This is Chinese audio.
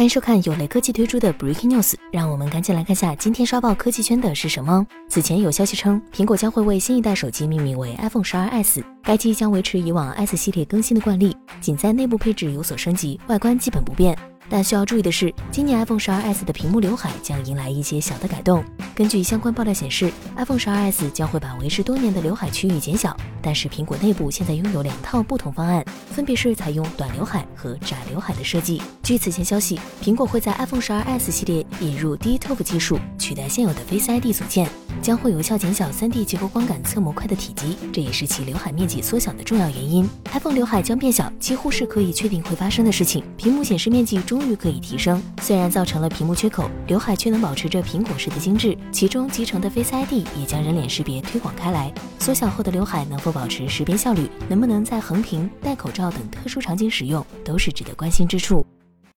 欢迎收看有雷科技推出的 Breaking News，让我们赶紧来看下今天刷爆科技圈的是什么。此前有消息称，苹果将会为新一代手机命名为 iPhone 十二 S，该机将维持以往 S 系列更新的惯例，仅在内部配置有所升级，外观基本不变。但需要注意的是，今年 iPhone 十二 S 的屏幕刘海将迎来一些小的改动。根据相关爆料显示，iPhone 十二 S 将会把维持多年的刘海区域减小。但是苹果内部现在拥有两套不同方案，分别是采用短刘海和窄刘海的设计。据此前消息，苹果会在 iPhone 十二 S 系列引入 dToF 技术，取代现有的 Face ID 组件，将会有效减小 3D 结构光感测模块的体积，这也是其刘海面积缩小的重要原因。iPhone 刘海将变小，几乎是可以确定会发生的事情。屏幕显示面积终于可以提升，虽然造成了屏幕缺口，刘海却能保持着苹果式的精致。其中集成的 Face ID 也将人脸识别推广开来。缩小后的刘海能否保持识别效率，能不能在横屏、戴口罩等特殊场景使用，都是值得关心之处。